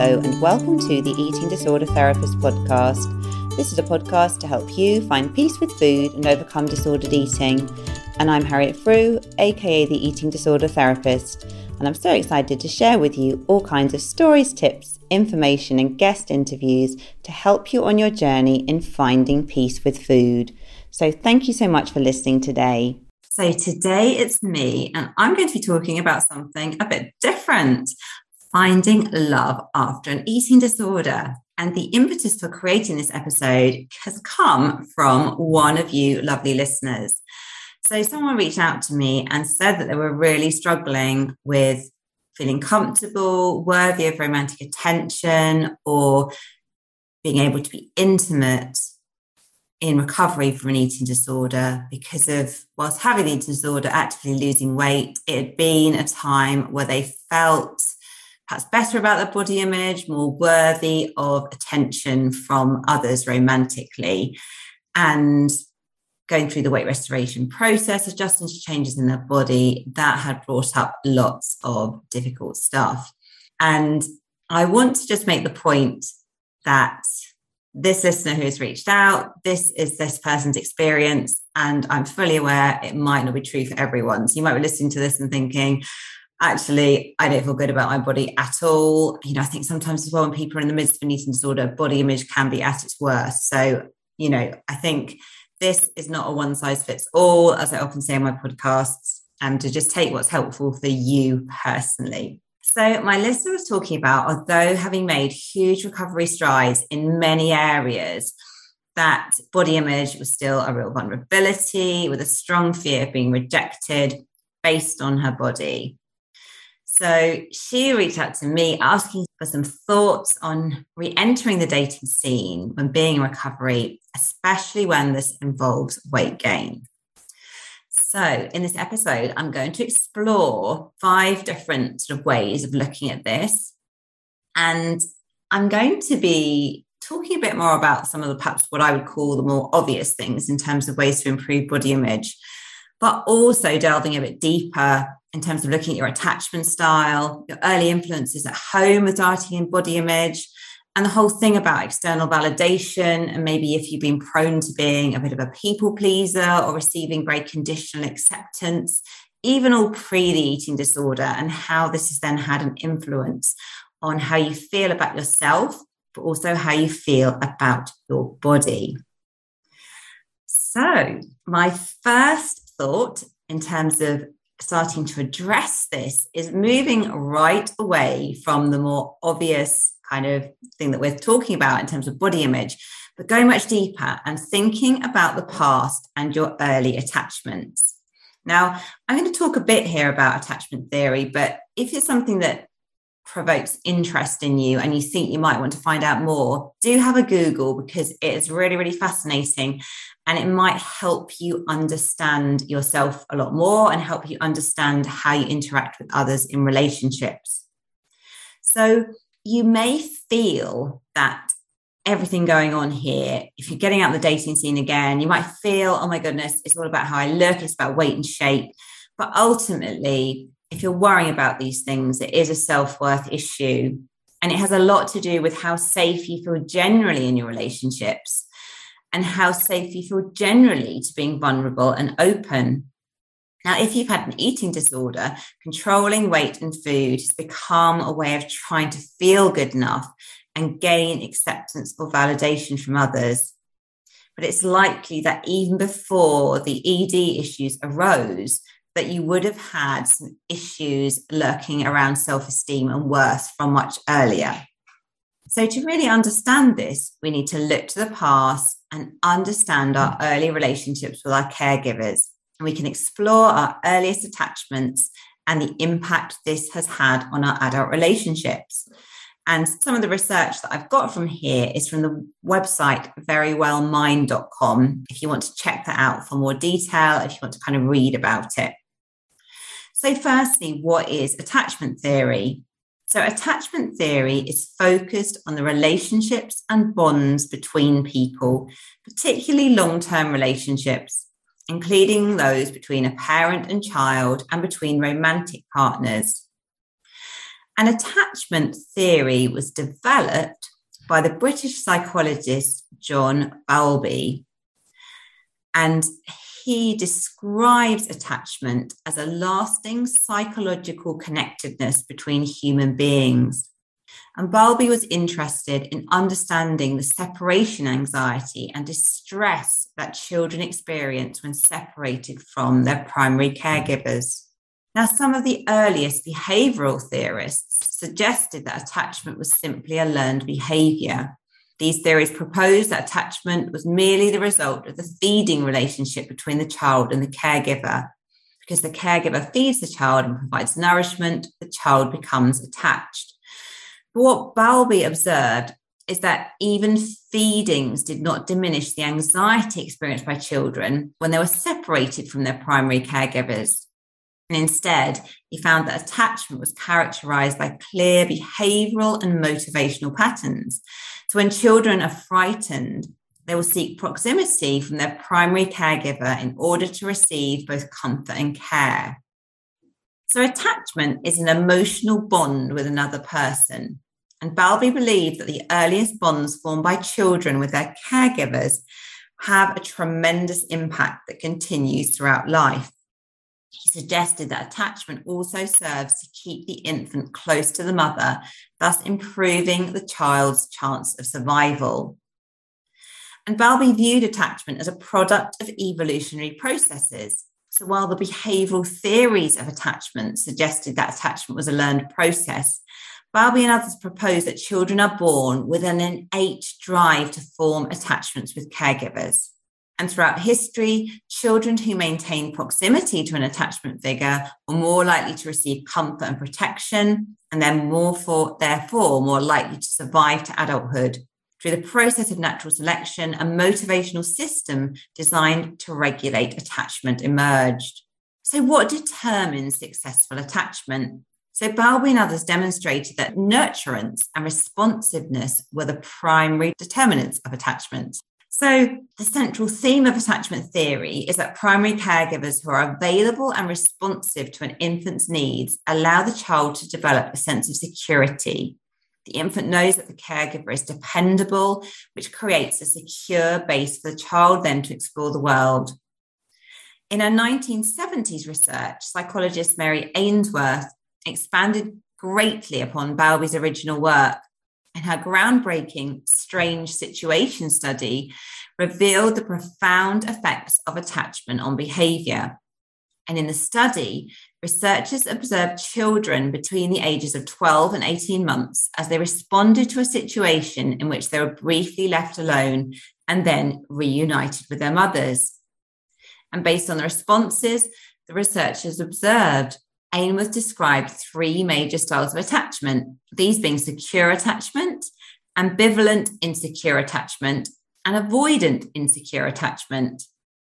Hello, and welcome to the Eating Disorder Therapist podcast. This is a podcast to help you find peace with food and overcome disordered eating. And I'm Harriet Frew, aka the Eating Disorder Therapist, and I'm so excited to share with you all kinds of stories, tips, information, and guest interviews to help you on your journey in finding peace with food. So, thank you so much for listening today. So, today it's me, and I'm going to be talking about something a bit different finding love after an eating disorder. And the impetus for creating this episode has come from one of you lovely listeners. So, someone reached out to me and said that they were really struggling with feeling comfortable, worthy of romantic attention, or being able to be intimate in recovery from an eating disorder because of, whilst having the eating disorder, actively losing weight, it had been a time where they felt perhaps better about their body image, more worthy of attention from others romantically, and going through the weight restoration process, adjusting to changes in their body, that had brought up lots of difficult stuff. And I want to just make the point that this listener who has reached out, this is this person's experience, and I'm fully aware it might not be true for everyone. So you might be listening to this and thinking, actually, I don't feel good about my body at all. You know, I think sometimes as well, when people are in the midst of an eating disorder, body image can be at its worst. So, you know, I think this is not a one size fits all, as I often say in my podcasts, and to just take what's helpful for you personally. So, my listener was talking about, although having made huge recovery strides in many areas, that body image was still a real vulnerability with a strong fear of being rejected based on her body. So she reached out to me asking for some thoughts on re entering the dating scene when being in recovery, especially when this involves weight gain. So, in this episode, I'm going to explore five different sort of ways of looking at this. And I'm going to be talking a bit more about some of the perhaps what I would call the more obvious things in terms of ways to improve body image, but also delving a bit deeper in terms of looking at your attachment style, your early influences at home with dieting and body image, and the whole thing about external validation. And maybe if you've been prone to being a bit of a people pleaser or receiving very conditional acceptance, even all pre the eating disorder, and how this has then had an influence on how you feel about yourself, but also how you feel about your body. So, my first thought in terms of starting to address this is moving right away from the more obvious kind of thing that we're talking about in terms of body image, but going much deeper and thinking about the past and your early attachments. Now, I'm going to talk a bit here about attachment theory, but if it's something that provokes interest in you and you think you might want to find out more, do have a Google because it is really, really fascinating and it might help you understand yourself a lot more and help you understand how you interact with others in relationships. So you may feel that everything going on here, if you're getting out the dating scene again, you might feel, oh my goodness, it's all about how I look, it's about weight and shape. But ultimately, if you're worrying about these things, it is a self worth issue. And it has a lot to do with how safe you feel generally in your relationships and how safe you feel generally to being vulnerable and open. Now, if you've had an eating disorder, controlling weight and food has become a way of trying to feel good enough and gain acceptance or validation from others. But it's likely that even before the ED issues arose, that you would have had some issues lurking around self esteem and worth from much earlier. So, to really understand this, we need to look to the past and understand our early relationships with our caregivers. And we can explore our earliest attachments and the impact this has had on our adult relationships. And some of the research that I've got from here is from the website verywellmind.com. If you want to check that out for more detail, if you want to kind of read about it. So, firstly, what is attachment theory? So, attachment theory is focused on the relationships and bonds between people, particularly long term relationships, including those between a parent and child and between romantic partners. An attachment theory was developed by the British psychologist John Bowlby. And he describes attachment as a lasting psychological connectedness between human beings. And Bowlby was interested in understanding the separation anxiety and distress that children experience when separated from their primary caregivers. Now, some of the earliest behavioral theorists suggested that attachment was simply a learned behavior. These theories proposed that attachment was merely the result of the feeding relationship between the child and the caregiver. Because the caregiver feeds the child and provides nourishment, the child becomes attached. But what Bowlby observed is that even feedings did not diminish the anxiety experienced by children when they were separated from their primary caregivers. And instead, he found that attachment was characterized by clear behavioral and motivational patterns. So when children are frightened, they will seek proximity from their primary caregiver in order to receive both comfort and care. So, attachment is an emotional bond with another person. And Bowlby believed that the earliest bonds formed by children with their caregivers have a tremendous impact that continues throughout life. He suggested that attachment also serves to keep the infant close to the mother, thus improving the child's chance of survival. And Bowlby viewed attachment as a product of evolutionary processes. So while the behavioral theories of attachment suggested that attachment was a learned process, Bowlby and others proposed that children are born with an innate drive to form attachments with caregivers. And throughout history, children who maintain proximity to an attachment figure are more likely to receive comfort and protection, and they're more for, therefore more likely to survive to adulthood through the process of natural selection, a motivational system designed to regulate attachment emerged. So, what determines successful attachment? So, Bowlby and others demonstrated that nurturance and responsiveness were the primary determinants of attachment. So, the central theme of attachment theory is that primary caregivers who are available and responsive to an infant's needs allow the child to develop a sense of security the infant knows that the caregiver is dependable, which creates a secure base for the child then to explore the world. In her 1970s research, psychologist Mary Ainsworth expanded greatly upon Bowlby's original work, and her groundbreaking Strange Situation study revealed the profound effects of attachment on behavior. And in the study, researchers observed children between the ages of 12 and 18 months as they responded to a situation in which they were briefly left alone and then reunited with their mothers. And based on the responses, the researchers observed Ainsworth described three major styles of attachment, these being secure attachment, ambivalent insecure attachment, and avoidant insecure attachment.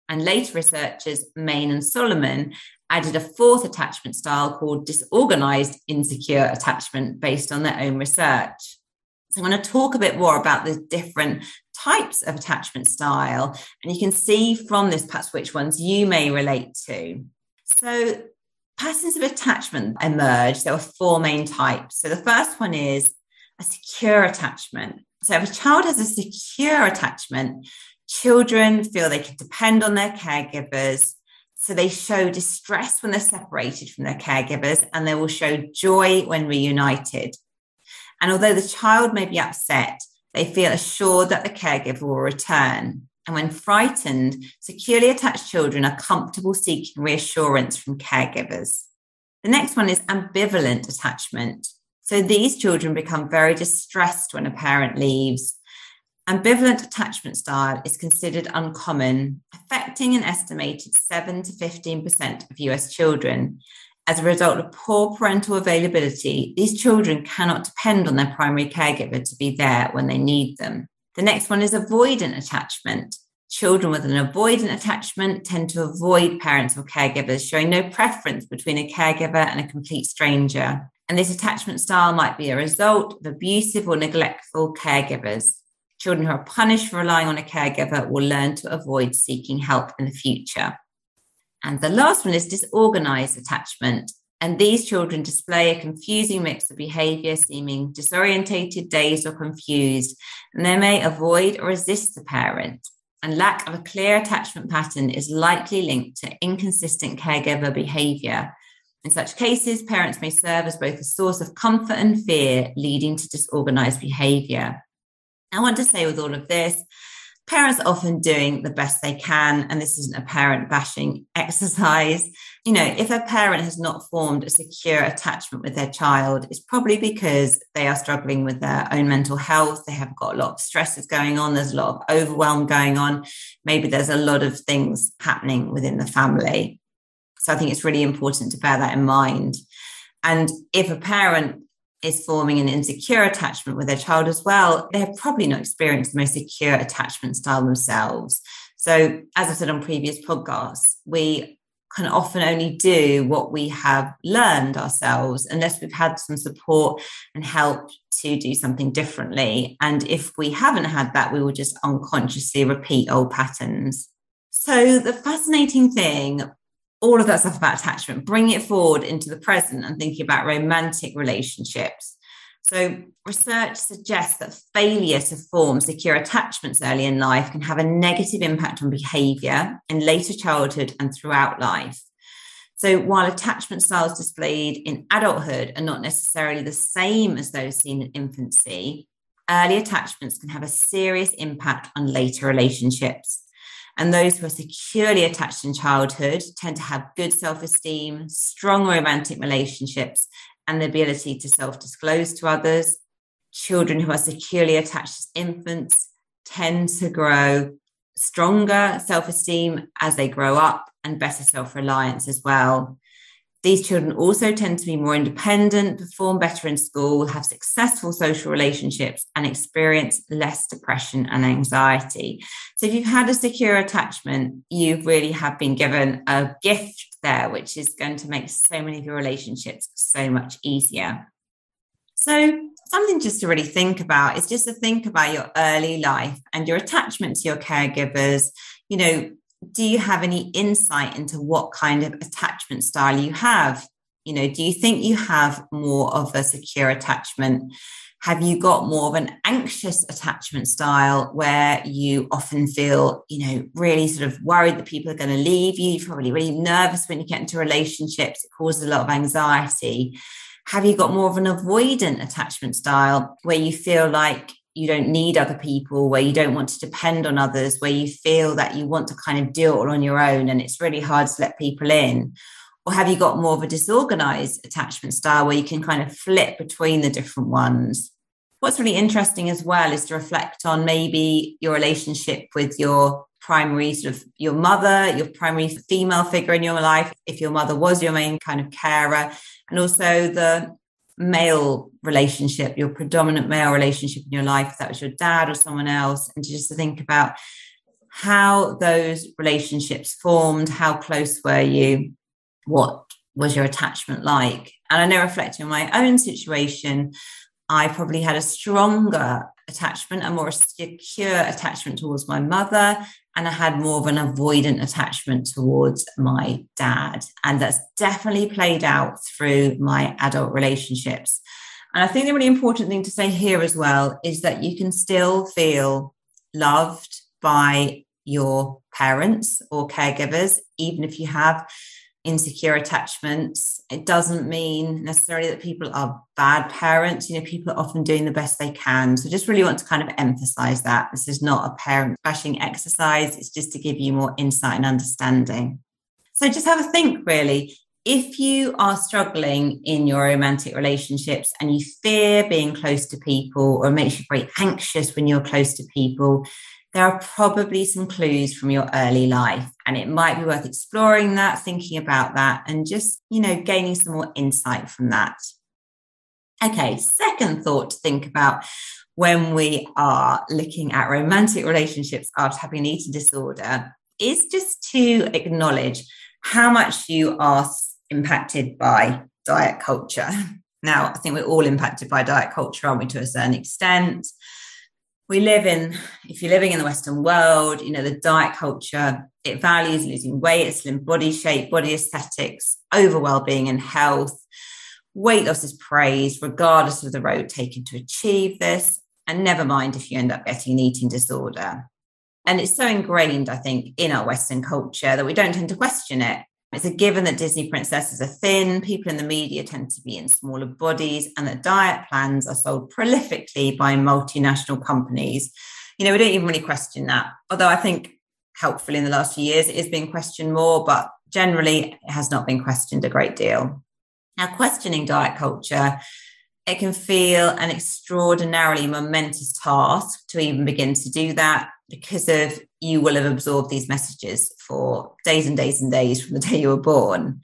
And later researchers, Main and Solomon, added a fourth attachment style called disorganized insecure attachment based on their own research. So I'm going to talk a bit more about the different types of attachment style, and you can see from this perhaps which ones you may relate to. So patterns of attachment emerge. There are four main types. So the first one is a secure attachment. So if a child has a secure attachment, Children feel they can depend on their caregivers. So they show distress when they're separated from their caregivers and they will show joy when reunited. And although the child may be upset, they feel assured that the caregiver will return. And when frightened, securely attached children are comfortable seeking reassurance from caregivers. The next one is ambivalent attachment. So these children become very distressed when a parent leaves Ambivalent attachment style is considered uncommon, affecting an estimated 7 to 15% of US children. As a result of poor parental availability, these children cannot depend on their primary caregiver to be there when they need them. The next one is avoidant attachment. Children with an avoidant attachment tend to avoid parents or caregivers, showing no preference between a caregiver and a complete stranger. And this attachment style might be a result of abusive or neglectful caregivers. Children who are punished for relying on a caregiver will learn to avoid seeking help in the future. And the last one is disorganized attachment. And these children display a confusing mix of behavior, seeming disorientated, dazed, or confused, and they may avoid or resist the parent. And lack of a clear attachment pattern is likely linked to inconsistent caregiver behavior. In such cases, parents may serve as both a source of comfort and fear, leading to disorganized behavior. I want to say with all of this, parents are often doing the best they can, and this isn't a parent bashing exercise. You know, if a parent has not formed a secure attachment with their child, it's probably because they are struggling with their own mental health. They have got a lot of stresses going on, there's a lot of overwhelm going on. Maybe there's a lot of things happening within the family. So I think it's really important to bear that in mind. And if a parent is forming an insecure attachment with their child as well, they have probably not experienced the most secure attachment style themselves. So, as I said on previous podcasts, we can often only do what we have learned ourselves unless we've had some support and help to do something differently. And if we haven't had that, we will just unconsciously repeat old patterns. So, the fascinating thing all of that stuff about attachment, bring it forward into the present and thinking about romantic relationships. So, research suggests that failure to form secure attachments early in life can have a negative impact on behavior in later childhood and throughout life. So, while attachment styles displayed in adulthood are not necessarily the same as those seen in infancy, early attachments can have a serious impact on later relationships. And those who are securely attached in childhood tend to have good self esteem, strong romantic relationships, and the ability to self disclose to others. Children who are securely attached as infants tend to grow stronger self esteem as they grow up and better self reliance as well. These children also tend to be more independent, perform better in school, have successful social relationships, and experience less depression and anxiety. So, if you've had a secure attachment, you really have been given a gift there, which is going to make so many of your relationships so much easier. So, something just to really think about is just to think about your early life and your attachment to your caregivers. You know, do you have any insight into what kind of attachment style you have? You know, do you think you have more of a secure attachment? Have you got more of an anxious attachment style where you often feel, you know, really sort of worried that people are going to leave you? You're probably really nervous when you get into relationships. It causes a lot of anxiety. Have you got more of an avoidant attachment style where you feel like you don't need other people, where you don't want to depend on others, where you feel that you want to kind of do it all on your own and it's really hard to let people in? Or have you got more of a disorganized attachment style where you can kind of flip between the different ones? What's really interesting as well is to reflect on maybe your relationship with your primary sort of your mother, your primary female figure in your life, if your mother was your main kind of carer, and also the male relationship, your predominant male relationship in your life, if that was your dad or someone else, and to just to think about how those relationships formed, how close were you, what was your attachment like? And I know reflecting on my own situation, I probably had a stronger attachment, a more secure attachment towards my mother, and I had more of an avoidant attachment towards my dad. And that's definitely played out through my adult relationships. And I think the really important thing to say here as well is that you can still feel loved by your parents or caregivers, even if you have insecure attachments. It doesn't mean necessarily that people are bad parents. You know, people are often doing the best they can. So just really want to kind of emphasize that. This is not a parent bashing exercise. It's just to give you more insight and understanding. So just have a think really. If you are struggling in your romantic relationships and you fear being close to people or it makes you very anxious when you're close to people, there are probably some clues from your early life and it might be worth exploring that thinking about that and just you know gaining some more insight from that. Okay second thought to think about when we are looking at romantic relationships after having an eating disorder is just to acknowledge how much you are impacted by diet culture. Now i think we're all impacted by diet culture aren't we to a certain extent we live in, if you're living in the Western world, you know, the diet culture, it values losing weight, slim body shape, body aesthetics, over well-being and health. Weight loss is praised regardless of the road taken to achieve this. And never mind if you end up getting an eating disorder. And it's so ingrained, I think, in our Western culture that we don't tend to question it. It's a given that Disney princesses are thin, people in the media tend to be in smaller bodies, and that diet plans are sold prolifically by multinational companies. You know, we don't even really question that. Although I think helpfully in the last few years it is being questioned more, but generally it has not been questioned a great deal. Now, questioning diet culture, it can feel an extraordinarily momentous task to even begin to do that because of you will have absorbed these messages for days and days and days from the day you were born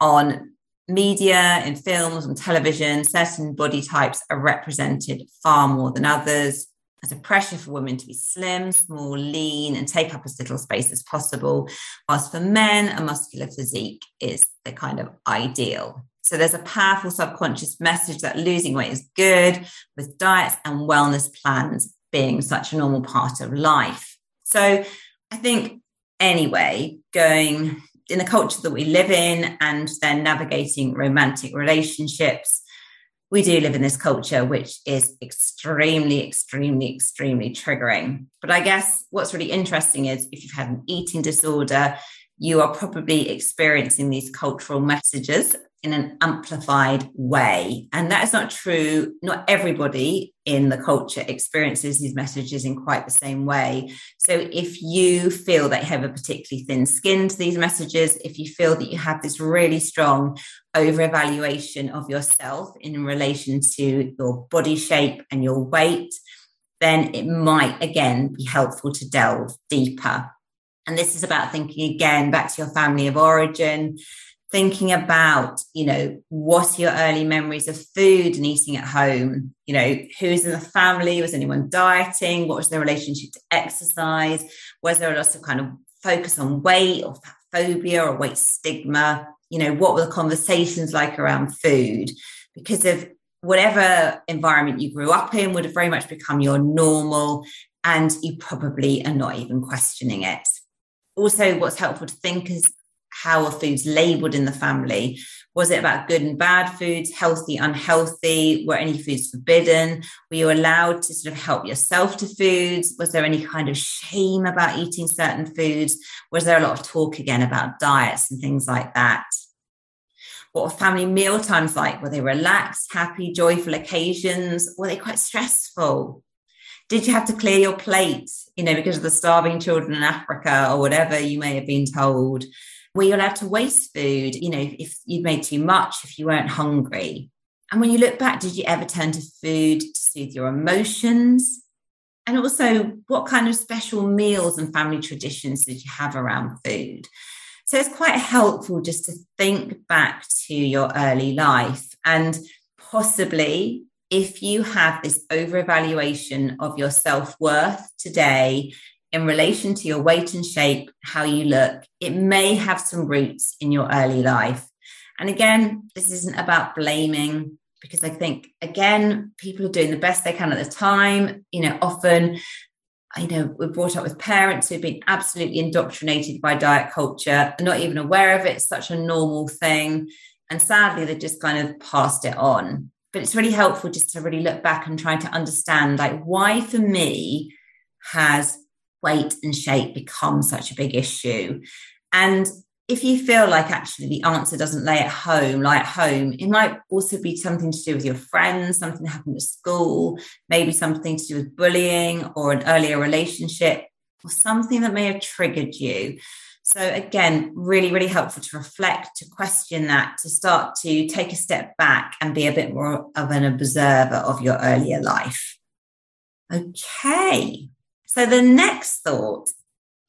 on media in films on television. Certain body types are represented far more than others. There's a pressure for women to be slim small lean and take up as little space as possible whilst for men a muscular physique is the kind of ideal. So there's a powerful subconscious message that losing weight is good with diets and wellness plans being such a normal part of life. So I think, anyway, going in the culture that we live in and then navigating romantic relationships, we do live in this culture which is extremely, extremely, extremely triggering. But I guess what's really interesting is if you've had an eating disorder, you are probably experiencing these cultural messages in an amplified way. And that is not true. Not everybody in the culture experiences these messages in quite the same way. So if you feel that you have a particularly thin skin to these messages, if you feel that you have this really strong over evaluation of yourself in relation to your body shape and your weight, then it might again be helpful to delve deeper. And this is about thinking again back to your family of origin thinking about you know what are your early memories of food and eating at home? You know who's in the family? Was anyone dieting? What was their relationship to exercise? Was there a lot of kind of focus on weight or fat phobia or weight stigma? You know what were the conversations like around food? Because of whatever environment you grew up in would have very much become your normal and you probably are not even questioning it. Also what's helpful to think is how are foods labeled in the family? Was it about good and bad foods, healthy, unhealthy? Were any foods forbidden? Were you allowed to sort of help yourself to foods? Was there any kind of shame about eating certain foods? Was there a lot of talk again about diets and things like that? What were family meal times like? Were they relaxed, happy, joyful occasions? Were they quite stressful? Did you have to clear your plate, you know, because of the starving children in Africa or whatever you may have been told? Were you allowed to waste food? You know, if you'd made too much, if you weren't hungry. And when you look back, did you ever turn to food to soothe your emotions? And also, what kind of special meals and family traditions did you have around food? So it's quite helpful just to think back to your early life and possibly if you have this over evaluation of your self worth today in relation to your weight and shape, how you look, it may have some roots in your early life. And again, this isn't about blaming because I think, again, people are doing the best they can at the time. You know, often, you know, we're brought up with parents who've been absolutely indoctrinated by diet culture, not even aware of it. It's such a normal thing. And sadly, they just kind of passed it on. But it's really helpful just to really look back and try to understand, like, why for me has weight and shape become such a big issue. And if you feel like actually the answer doesn't lay at home, lie at home, it might also be something to do with your friends, something that happened at school, maybe something to do with bullying or an earlier relationship, or something that may have triggered you. So, again, really, really helpful to reflect, to question that, to start to take a step back and be a bit more of an observer of your earlier life. Okay, so the next thought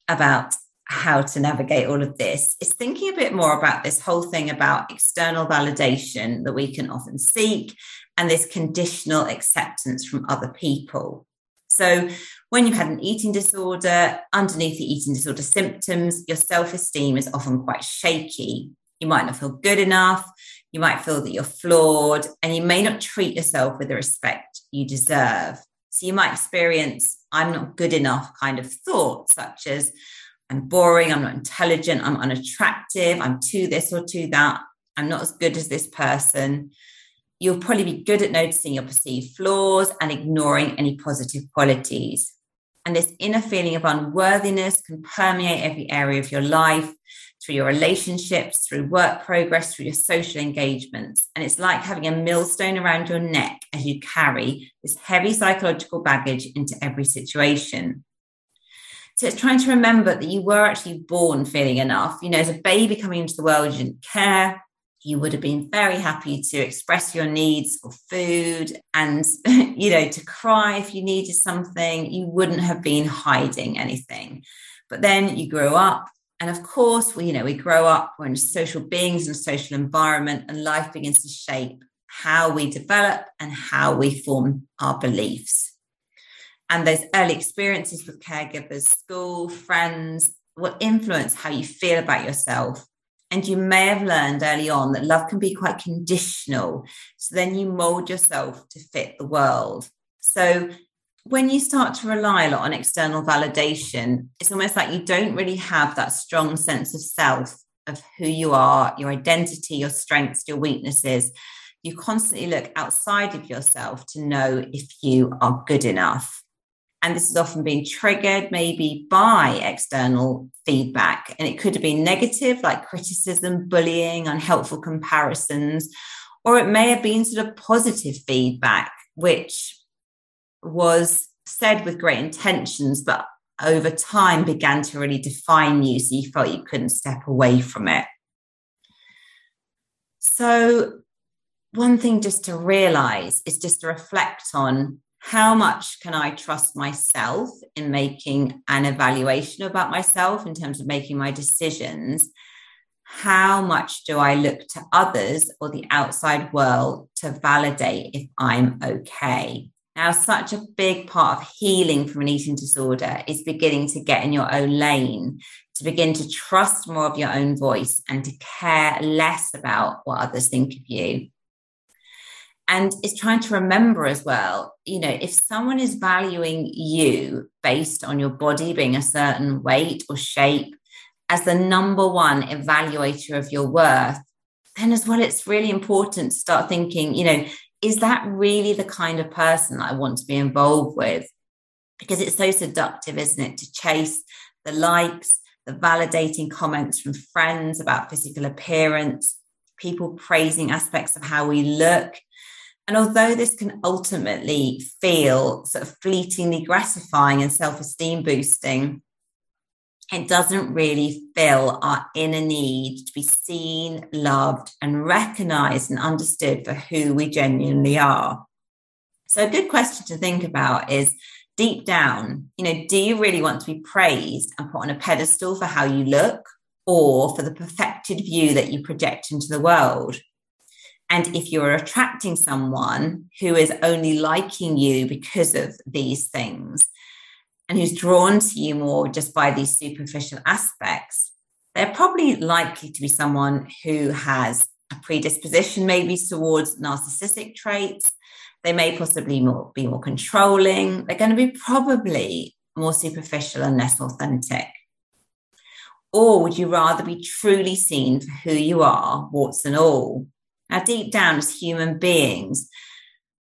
about how to navigate all of this is thinking a bit more about this whole thing about external validation that we can often seek and this conditional acceptance from other people. So, when you've had an eating disorder, underneath the eating disorder symptoms, your self esteem is often quite shaky. You might not feel good enough. You might feel that you're flawed, and you may not treat yourself with the respect you deserve. So you might experience I'm not good enough kind of thoughts, such as I'm boring, I'm not intelligent, I'm unattractive, I'm too this or too that, I'm not as good as this person. You'll probably be good at noticing your perceived flaws and ignoring any positive qualities. And this inner feeling of unworthiness can permeate every area of your life through your relationships, through work progress, through your social engagements. And it's like having a millstone around your neck as you carry this heavy psychological baggage into every situation. So it's trying to remember that you were actually born feeling enough. You know, as a baby coming into the world, you didn't care you would have been very happy to express your needs for food and you know to cry if you needed something you wouldn't have been hiding anything but then you grow up and of course we you know we grow up we're in social beings in a social environment and life begins to shape how we develop and how we form our beliefs and those early experiences with caregivers school friends will influence how you feel about yourself and you may have learned early on that love can be quite conditional. So then you mold yourself to fit the world. So when you start to rely a lot on external validation, it's almost like you don't really have that strong sense of self, of who you are, your identity, your strengths, your weaknesses. You constantly look outside of yourself to know if you are good enough. And this is often being triggered maybe by external feedback. And it could have been negative, like criticism, bullying, unhelpful comparisons, or it may have been sort of positive feedback, which was said with great intentions, but over time began to really define you. So you felt you couldn't step away from it. So, one thing just to realize is just to reflect on how much can I trust myself in making an evaluation about myself in terms of making my decisions? How much do I look to others or the outside world to validate if I'm okay? Now, such a big part of healing from an eating disorder is beginning to get in your own lane, to begin to trust more of your own voice and to care less about what others think of you. And it's trying to remember as well you know if someone is valuing you based on your body being a certain weight or shape as the number one evaluator of your worth then as well it's really important to start thinking you know is that really the kind of person i want to be involved with? Because it's so seductive isn't it to chase the likes the validating comments from friends about physical appearance people praising aspects of how we look. And although this can ultimately feel sort of fleetingly gratifying and self esteem boosting, it doesn't really fill our inner need to be seen, loved, and recognized and understood for who we genuinely are. So, a good question to think about is deep down, you know, do you really want to be praised and put on a pedestal for how you look or for the perfected view that you project into the world? And if you're attracting someone who is only liking you because of these things and who's drawn to you more just by these superficial aspects, they're probably likely to be someone who has a predisposition maybe towards narcissistic traits. They may possibly more, be more controlling. They're going to be probably more superficial and less authentic. Or would you rather be truly seen for who you are, warts and all? Now, deep down, as human beings,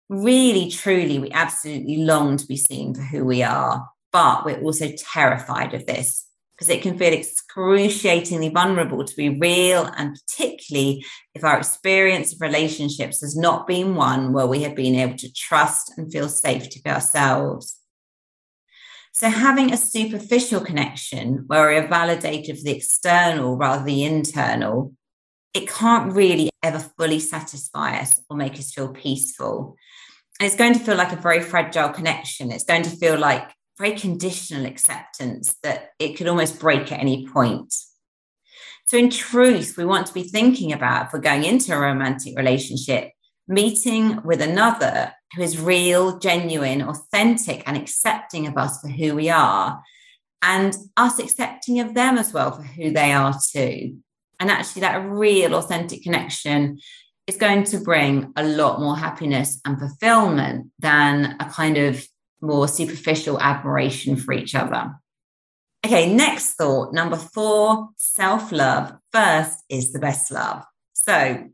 really, truly, we absolutely long to be seen for who we are, but we're also terrified of this because it can feel excruciatingly vulnerable to be real, and particularly if our experience of relationships has not been one where we have been able to trust and feel safe to be ourselves. So, having a superficial connection where we're validated for the external rather than the internal it can't really ever fully satisfy us or make us feel peaceful. And it's going to feel like a very fragile connection. It's going to feel like very conditional acceptance that it could almost break at any point. So, in truth, we want to be thinking about if we're going into a romantic relationship, meeting with another who is real, genuine, authentic, and accepting of us for who we are, and us accepting of them as well for who they are too. And actually, that real authentic connection is going to bring a lot more happiness and fulfillment than a kind of more superficial admiration for each other. Okay, next thought. Number four self love first is the best love. So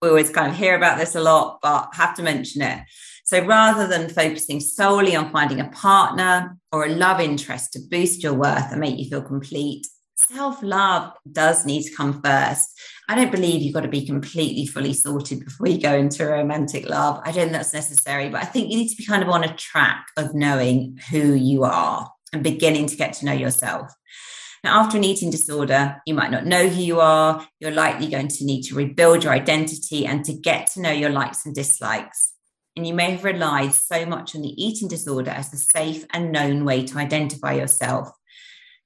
we always kind of hear about this a lot, but have to mention it. So rather than focusing solely on finding a partner or a love interest to boost your worth and make you feel complete, self love does need to come first. I don't believe you've got to be completely fully sorted before you go into romantic love. I don't think that's necessary, but I think you need to be kind of on a track of knowing who you are and beginning to get to know yourself. Now, after an eating disorder, you might not know who you are. You're likely going to need to rebuild your identity and to get to know your likes and dislikes. And you may have relied so much on the eating disorder as the safe and known way to identify yourself.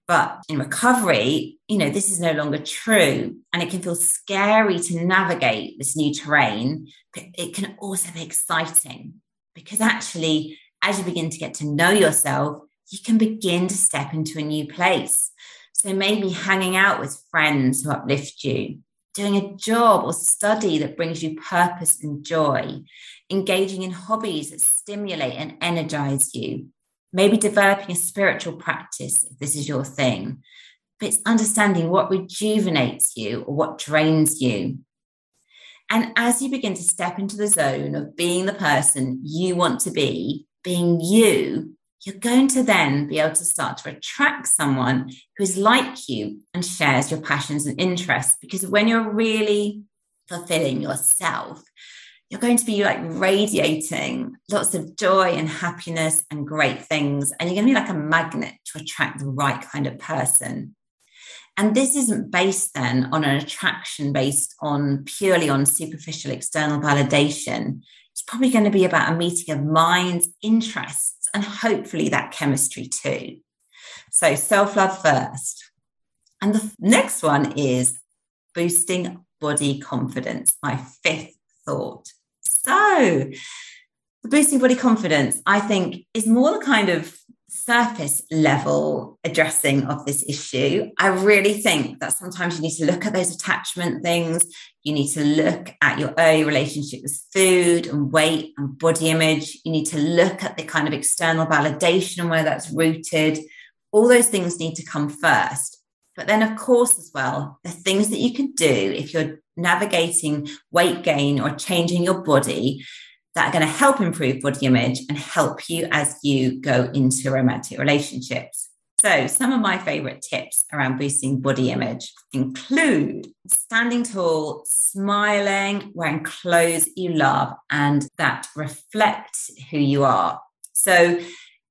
But in recovery, you know, this is no longer true. And it can feel scary to navigate this new terrain, but it can also be exciting because actually, as you begin to get to know yourself, you can begin to step into a new place. So maybe hanging out with friends who uplift you, doing a job or study that brings you purpose and joy, engaging in hobbies that stimulate and energize you, maybe developing a spiritual practice if this is your thing. But it's understanding what rejuvenates you or what drains you. And as you begin to step into the zone of being the person you want to be, being you, you're going to then be able to start to attract someone who is like you and shares your passions and interests. Because when you're really fulfilling yourself, you're going to be like radiating lots of joy and happiness and great things. And you're going to be like a magnet to attract the right kind of person. And this isn't based then on an attraction based on purely on superficial external validation. It's probably going to be about a meeting of minds, interests, and hopefully that chemistry too. So self love first. And the next one is boosting body confidence, my fifth thought. So, boosting body confidence, I think, is more the kind of surface level addressing of this issue. I really think that sometimes you need to look at those attachment things. You need to look at your early relationship with food and weight and body image. You need to look at the kind of external validation and where that's rooted. All those things need to come first. But then, of course, as well, the things that you can do if you're navigating weight gain or changing your body that are going to help improve body image and help you as you go into romantic relationships. So, some of my favorite tips around boosting body image include standing tall, smiling, wearing clothes you love and that reflect who you are. So,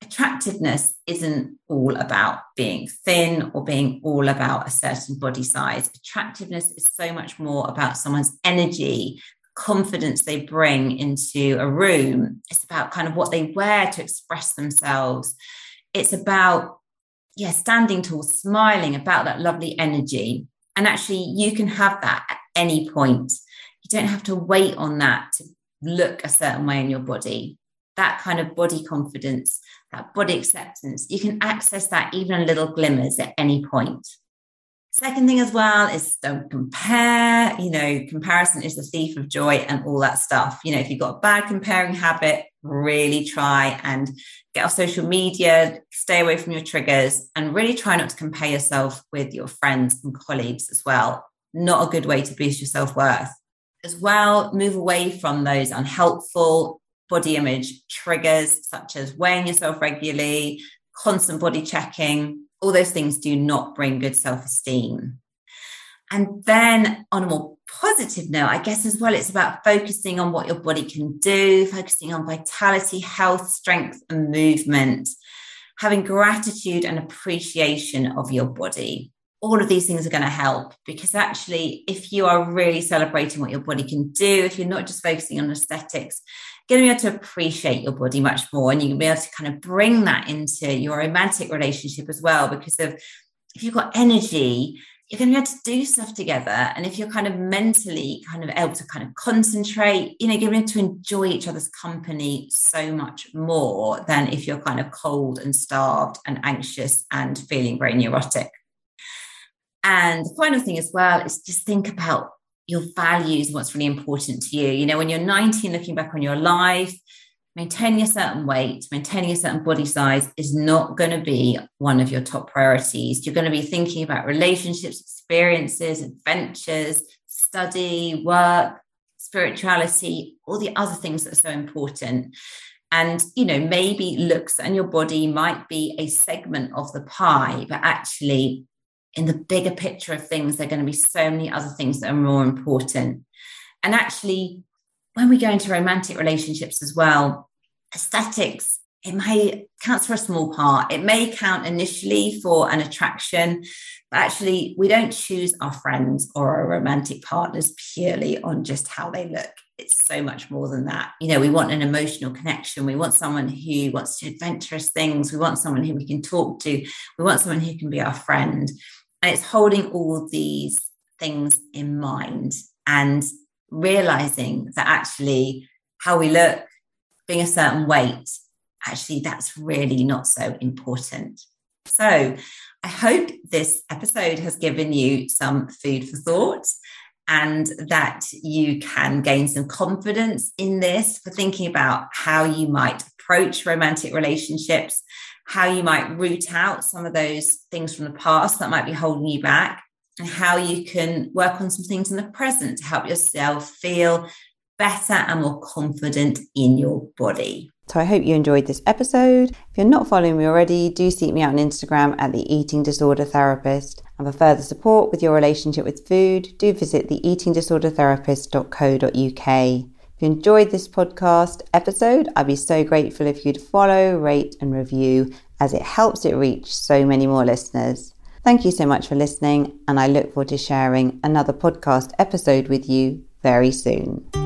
attractiveness isn't all about being thin or being all about a certain body size. Attractiveness is so much more about someone's energy, confidence they bring into a room. It's about kind of what they wear to express themselves. It's about, yeah, standing tall, smiling, about that lovely energy. And actually, you can have that at any point. You don't have to wait on that to look a certain way in your body. That kind of body confidence that body acceptance, you can access that even in little glimmers at any point. Second thing as well is don't compare. You know, comparison is the thief of joy and all that stuff. You know, if you've got a bad comparing habit, really try and get off social media, stay away from your triggers, and really try not to compare yourself with your friends and colleagues as well. Not a good way to boost your self worth. As well, move away from those unhelpful, body image triggers, such as weighing yourself regularly, constant body checking, all those things do not bring good self esteem. And then, on a more positive note, I guess as well, it's about focusing on what your body can do, focusing on vitality, health, strength, and movement, having gratitude and appreciation of your body. All of these things are going to help because actually, if you are really celebrating what your body can do, if you're not just focusing on aesthetics, going to be able to appreciate your body much more and you can be able to kind of bring that into your romantic relationship as well because of if you've got energy you're going to be able to do stuff together. And if you're kind of mentally kind of able to kind of concentrate you know you're to enjoy each other's company so much more than if you're kind of cold and starved and anxious and feeling very neurotic. And the final thing as well is just think about your values, what's really important to you. You know, when you're 19, looking back on your life, maintaining a certain weight, maintaining a certain body size is not going to be one of your top priorities. You're going to be thinking about relationships, experiences, adventures, study, work, spirituality, all the other things that are so important. And, you know, maybe looks and your body might be a segment of the pie, but actually, in the bigger picture of things, there are going to be so many other things that are more important. And actually, when we go into romantic relationships as well, aesthetics, it may count for a small part. It may count initially for an attraction, but actually, we don't choose our friends or our romantic partners purely on just how they look. It's so much more than that. You know, we want an emotional connection. We want someone who wants to adventurous things. We want someone who we can talk to. We want someone who can be our friend. And it's holding all these things in mind and realizing that actually how we look, being a certain weight, actually that's really not so important. So I hope this episode has given you some food for thought and that you can gain some confidence in this for thinking about how you might approach romantic relationships, how you might root out some of those things from the past that might be holding you back, and how you can work on some things in the present to help yourself feel better and more confident in your body. So I hope you enjoyed this episode. If you're not following me already, do seek me out on Instagram at the Eating Disorder Therapist. And for further support with your relationship with food, do visit the eatingdisordertherapist.co.uk. If you enjoyed this podcast episode, I'd be so grateful if you'd follow, rate, and review as it helps it reach so many more listeners. Thank you so much for listening, and I look forward to sharing another podcast episode with you very soon.